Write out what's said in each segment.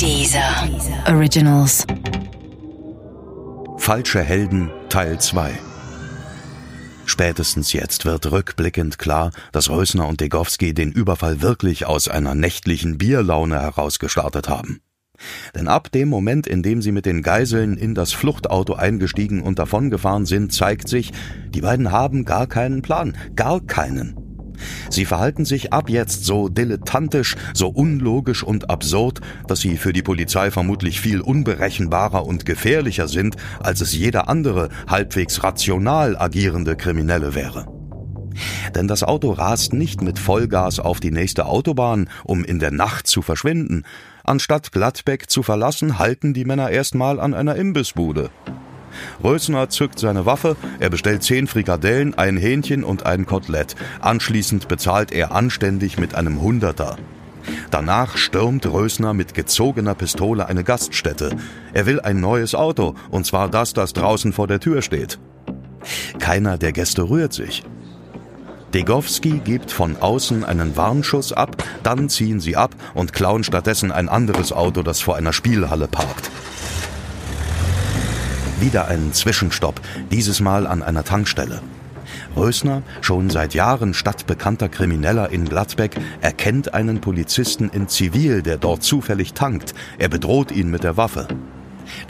Dieser Originals. Falsche Helden Teil 2 Spätestens jetzt wird rückblickend klar, dass Rösner und Degowski den Überfall wirklich aus einer nächtlichen Bierlaune herausgestartet haben. Denn ab dem Moment, in dem sie mit den Geiseln in das Fluchtauto eingestiegen und davongefahren sind, zeigt sich, die beiden haben gar keinen Plan, gar keinen. Sie verhalten sich ab jetzt so dilettantisch, so unlogisch und absurd, dass sie für die Polizei vermutlich viel unberechenbarer und gefährlicher sind, als es jeder andere halbwegs rational agierende Kriminelle wäre. Denn das Auto rast nicht mit Vollgas auf die nächste Autobahn, um in der Nacht zu verschwinden. Anstatt Gladbeck zu verlassen, halten die Männer erstmal an einer Imbissbude. Rösner zückt seine Waffe, er bestellt zehn Frikadellen, ein Hähnchen und ein Kotelett. Anschließend bezahlt er anständig mit einem Hunderter. Danach stürmt Rösner mit gezogener Pistole eine Gaststätte. Er will ein neues Auto, und zwar das, das draußen vor der Tür steht. Keiner der Gäste rührt sich. Degowski gibt von außen einen Warnschuss ab, dann ziehen sie ab und klauen stattdessen ein anderes Auto, das vor einer Spielhalle parkt. Wieder ein Zwischenstopp, dieses Mal an einer Tankstelle. Rösner, schon seit Jahren stadtbekannter Krimineller in Gladbeck, erkennt einen Polizisten in Zivil, der dort zufällig tankt. Er bedroht ihn mit der Waffe.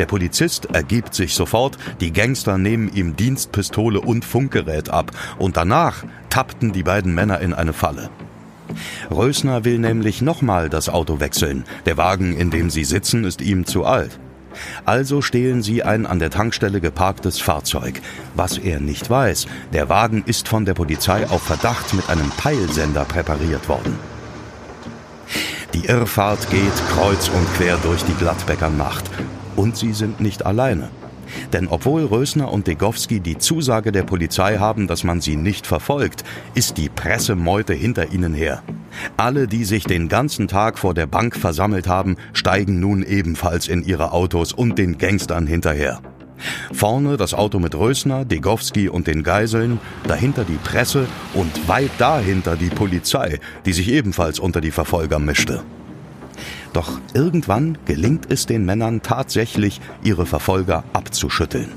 Der Polizist ergibt sich sofort, die Gangster nehmen ihm Dienstpistole und Funkgerät ab und danach tappten die beiden Männer in eine Falle. Rösner will nämlich nochmal das Auto wechseln. Der Wagen, in dem sie sitzen, ist ihm zu alt. Also stehlen sie ein an der Tankstelle geparktes Fahrzeug. Was er nicht weiß, der Wagen ist von der Polizei auf Verdacht mit einem Peilsender präpariert worden. Die Irrfahrt geht kreuz und quer durch die Gladbecker Nacht. Und sie sind nicht alleine. Denn obwohl Rösner und Degowski die Zusage der Polizei haben, dass man sie nicht verfolgt, ist die Pressemeute hinter ihnen her. Alle, die sich den ganzen Tag vor der Bank versammelt haben, steigen nun ebenfalls in ihre Autos und den Gangstern hinterher. Vorne das Auto mit Rösner, Degowski und den Geiseln, dahinter die Presse und weit dahinter die Polizei, die sich ebenfalls unter die Verfolger mischte. Doch irgendwann gelingt es den Männern tatsächlich, ihre Verfolger abzuschütteln.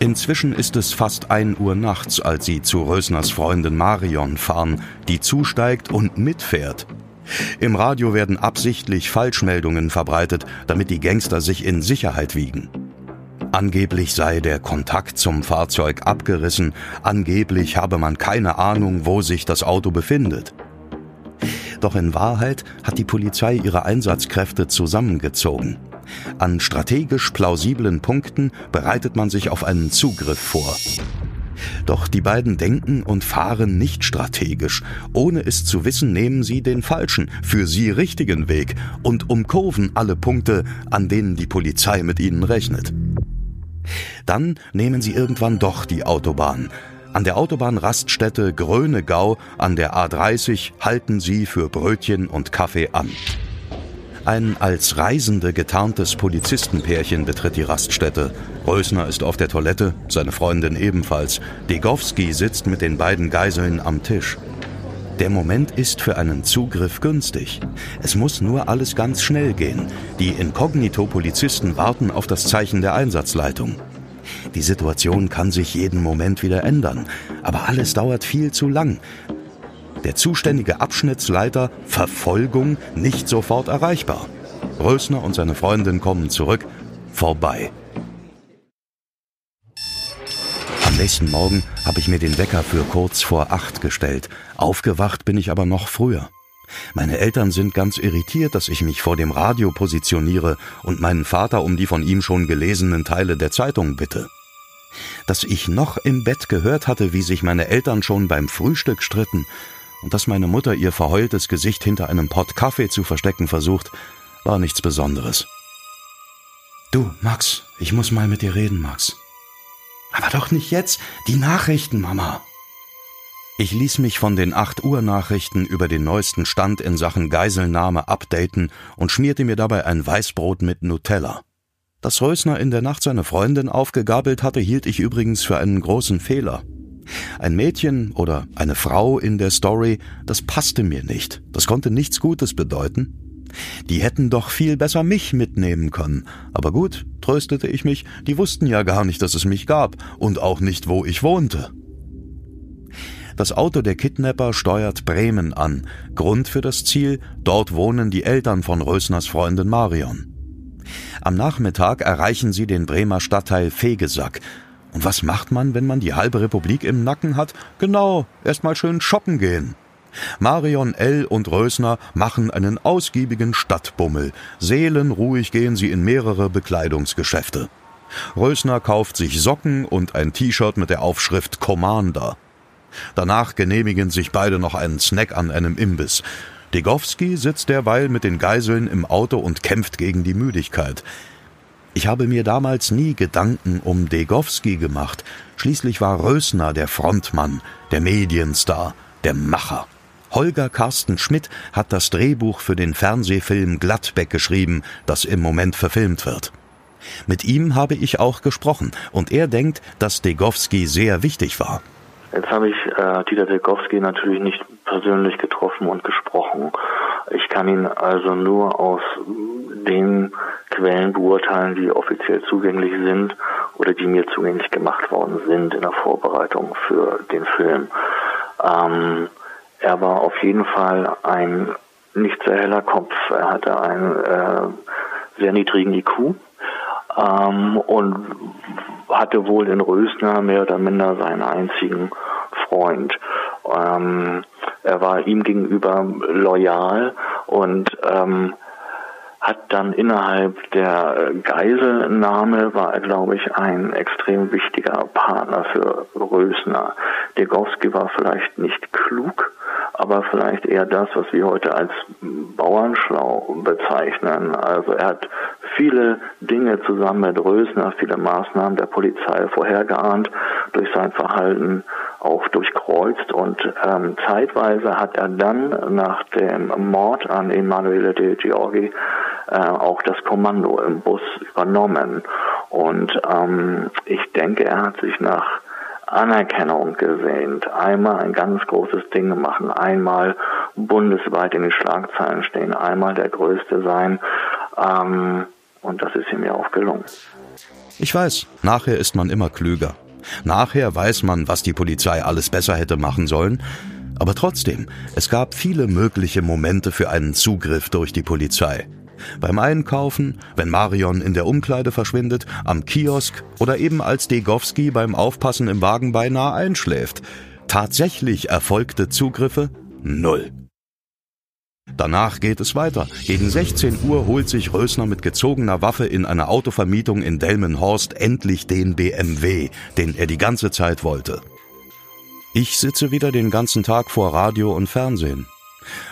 Inzwischen ist es fast ein Uhr nachts, als sie zu Rösners Freundin Marion fahren, die zusteigt und mitfährt. Im Radio werden absichtlich Falschmeldungen verbreitet, damit die Gangster sich in Sicherheit wiegen. Angeblich sei der Kontakt zum Fahrzeug abgerissen, angeblich habe man keine Ahnung, wo sich das Auto befindet. Doch in Wahrheit hat die Polizei ihre Einsatzkräfte zusammengezogen. An strategisch plausiblen Punkten bereitet man sich auf einen Zugriff vor. Doch die beiden denken und fahren nicht strategisch. Ohne es zu wissen, nehmen sie den falschen, für sie richtigen Weg und umkurven alle Punkte, an denen die Polizei mit ihnen rechnet. Dann nehmen sie irgendwann doch die Autobahn. An der Autobahnraststätte Grönegau an der A30 halten sie für Brötchen und Kaffee an. Ein als Reisende getarntes Polizistenpärchen betritt die Raststätte. Rösner ist auf der Toilette, seine Freundin ebenfalls. Degowski sitzt mit den beiden Geiseln am Tisch. Der Moment ist für einen Zugriff günstig. Es muss nur alles ganz schnell gehen. Die Inkognito-Polizisten warten auf das Zeichen der Einsatzleitung. Die Situation kann sich jeden Moment wieder ändern, aber alles dauert viel zu lang. Der zuständige Abschnittsleiter Verfolgung nicht sofort erreichbar. Rösner und seine Freundin kommen zurück. Vorbei. Am nächsten Morgen habe ich mir den Wecker für kurz vor acht gestellt. Aufgewacht bin ich aber noch früher. Meine Eltern sind ganz irritiert, dass ich mich vor dem Radio positioniere und meinen Vater um die von ihm schon gelesenen Teile der Zeitung bitte. Dass ich noch im Bett gehört hatte, wie sich meine Eltern schon beim Frühstück stritten, dass meine Mutter ihr verheultes Gesicht hinter einem Pott Kaffee zu verstecken versucht, war nichts Besonderes. Du, Max, ich muss mal mit dir reden, Max. Aber doch nicht jetzt. Die Nachrichten, Mama. Ich ließ mich von den 8 Uhr Nachrichten über den neuesten Stand in Sachen Geiselnahme updaten und schmierte mir dabei ein Weißbrot mit Nutella. Dass Rösner in der Nacht seine Freundin aufgegabelt hatte, hielt ich übrigens für einen großen Fehler. Ein Mädchen oder eine Frau in der Story, das passte mir nicht. Das konnte nichts Gutes bedeuten. Die hätten doch viel besser mich mitnehmen können. Aber gut, tröstete ich mich, die wussten ja gar nicht, dass es mich gab und auch nicht, wo ich wohnte. Das Auto der Kidnapper steuert Bremen an. Grund für das Ziel, dort wohnen die Eltern von Rösners Freundin Marion. Am Nachmittag erreichen sie den Bremer Stadtteil Fegesack. Und was macht man, wenn man die halbe Republik im Nacken hat? Genau, erstmal schön shoppen gehen. Marion L. und Rösner machen einen ausgiebigen Stadtbummel. Seelenruhig gehen sie in mehrere Bekleidungsgeschäfte. Rösner kauft sich Socken und ein T-Shirt mit der Aufschrift Commander. Danach genehmigen sich beide noch einen Snack an einem Imbiss. Degowski sitzt derweil mit den Geiseln im Auto und kämpft gegen die Müdigkeit. Ich habe mir damals nie Gedanken um Degowski gemacht. Schließlich war Rösner der Frontmann, der Medienstar, der Macher. Holger Carsten Schmidt hat das Drehbuch für den Fernsehfilm Gladbeck geschrieben, das im Moment verfilmt wird. Mit ihm habe ich auch gesprochen und er denkt, dass Degowski sehr wichtig war. Jetzt habe ich äh, Dieter Degowski natürlich nicht persönlich getroffen und gesprochen. Ich kann ihn also nur aus den Quellen beurteilen, die offiziell zugänglich sind oder die mir zugänglich gemacht worden sind in der Vorbereitung für den Film. Ähm, er war auf jeden Fall ein nicht sehr heller Kopf. Er hatte einen äh, sehr niedrigen IQ ähm, und hatte wohl in Rösner mehr oder minder seinen einzigen Freund. Ähm, er war ihm gegenüber loyal und ähm, hat dann innerhalb der Geiselnahme war er, glaube ich, ein extrem wichtiger Partner für Rösner. Degowski war vielleicht nicht klug, aber vielleicht eher das, was wir heute als Bauernschlau bezeichnen. Also er hat viele Dinge zusammen mit Rösner, viele Maßnahmen der Polizei vorhergeahnt, durch sein Verhalten auch durchkreuzt und ähm, zeitweise hat er dann nach dem Mord an Emanuele de Giorgi äh, auch das Kommando im Bus übernommen. Und ähm, ich denke, er hat sich nach Anerkennung gesehnt. Einmal ein ganz großes Ding machen, einmal bundesweit in den Schlagzeilen stehen, einmal der Größte sein. Ähm, und das ist ihm ja auch gelungen. Ich weiß, nachher ist man immer klüger. Nachher weiß man, was die Polizei alles besser hätte machen sollen. Aber trotzdem, es gab viele mögliche Momente für einen Zugriff durch die Polizei. Beim Einkaufen, wenn Marion in der Umkleide verschwindet, am Kiosk oder eben als Degowski beim Aufpassen im Wagen beinahe einschläft. Tatsächlich erfolgte Zugriffe? Null. Danach geht es weiter. Gegen 16 Uhr holt sich Rösner mit gezogener Waffe in einer Autovermietung in Delmenhorst endlich den BMW, den er die ganze Zeit wollte. Ich sitze wieder den ganzen Tag vor Radio und Fernsehen.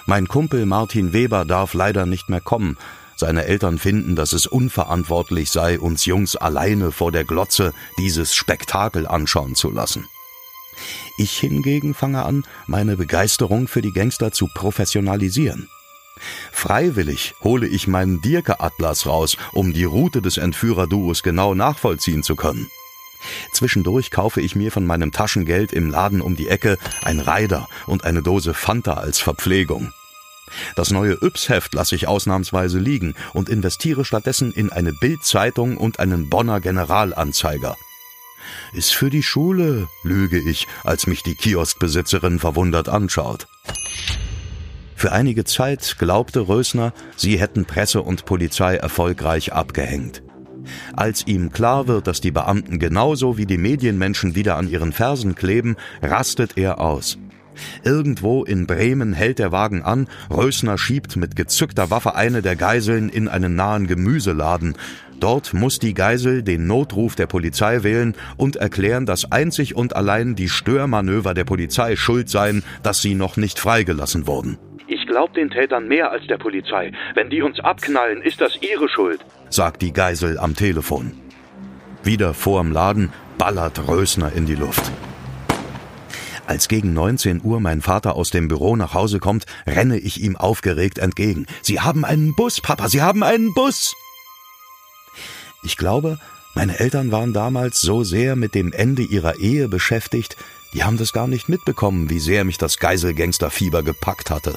Mein Kumpel Martin Weber darf leider nicht mehr kommen. Seine Eltern finden, dass es unverantwortlich sei, uns Jungs alleine vor der Glotze dieses Spektakel anschauen zu lassen. Ich hingegen fange an, meine Begeisterung für die Gangster zu professionalisieren. Freiwillig hole ich meinen Dirke-Atlas raus, um die Route des Entführerduos genau nachvollziehen zu können. Zwischendurch kaufe ich mir von meinem Taschengeld im Laden um die Ecke ein Reider und eine Dose Fanta als Verpflegung. Das neue Yps-Heft lasse ich ausnahmsweise liegen und investiere stattdessen in eine Bildzeitung und einen Bonner Generalanzeiger. Ist für die Schule, lüge ich, als mich die Kioskbesitzerin verwundert anschaut. Für einige Zeit glaubte Rösner, sie hätten Presse und Polizei erfolgreich abgehängt. Als ihm klar wird, dass die Beamten genauso wie die Medienmenschen wieder an ihren Fersen kleben, rastet er aus. Irgendwo in Bremen hält der Wagen an, Rösner schiebt mit gezückter Waffe eine der Geiseln in einen nahen Gemüseladen. Dort muss die Geisel den Notruf der Polizei wählen und erklären, dass einzig und allein die Störmanöver der Polizei schuld seien, dass sie noch nicht freigelassen wurden. Ich glaub den Tätern mehr als der Polizei. Wenn die uns abknallen, ist das ihre Schuld, sagt die Geisel am Telefon. Wieder vorm Laden ballert Rösner in die Luft. Als gegen 19 Uhr mein Vater aus dem Büro nach Hause kommt, renne ich ihm aufgeregt entgegen. Sie haben einen Bus, Papa, Sie haben einen Bus! Ich glaube, meine Eltern waren damals so sehr mit dem Ende ihrer Ehe beschäftigt, die haben das gar nicht mitbekommen, wie sehr mich das Geiselgangsterfieber gepackt hatte.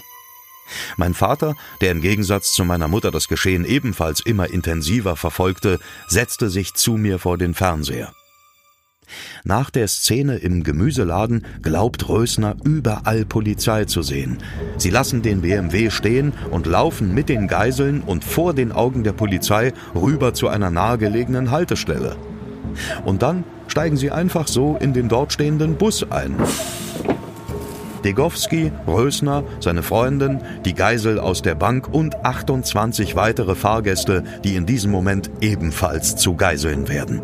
Mein Vater, der im Gegensatz zu meiner Mutter das Geschehen ebenfalls immer intensiver verfolgte, setzte sich zu mir vor den Fernseher. Nach der Szene im Gemüseladen glaubt Rösner überall Polizei zu sehen. Sie lassen den BMW stehen und laufen mit den Geiseln und vor den Augen der Polizei rüber zu einer nahegelegenen Haltestelle. Und dann steigen sie einfach so in den dort stehenden Bus ein. Degowski, Rösner, seine Freundin, die Geisel aus der Bank und 28 weitere Fahrgäste, die in diesem Moment ebenfalls zu Geiseln werden.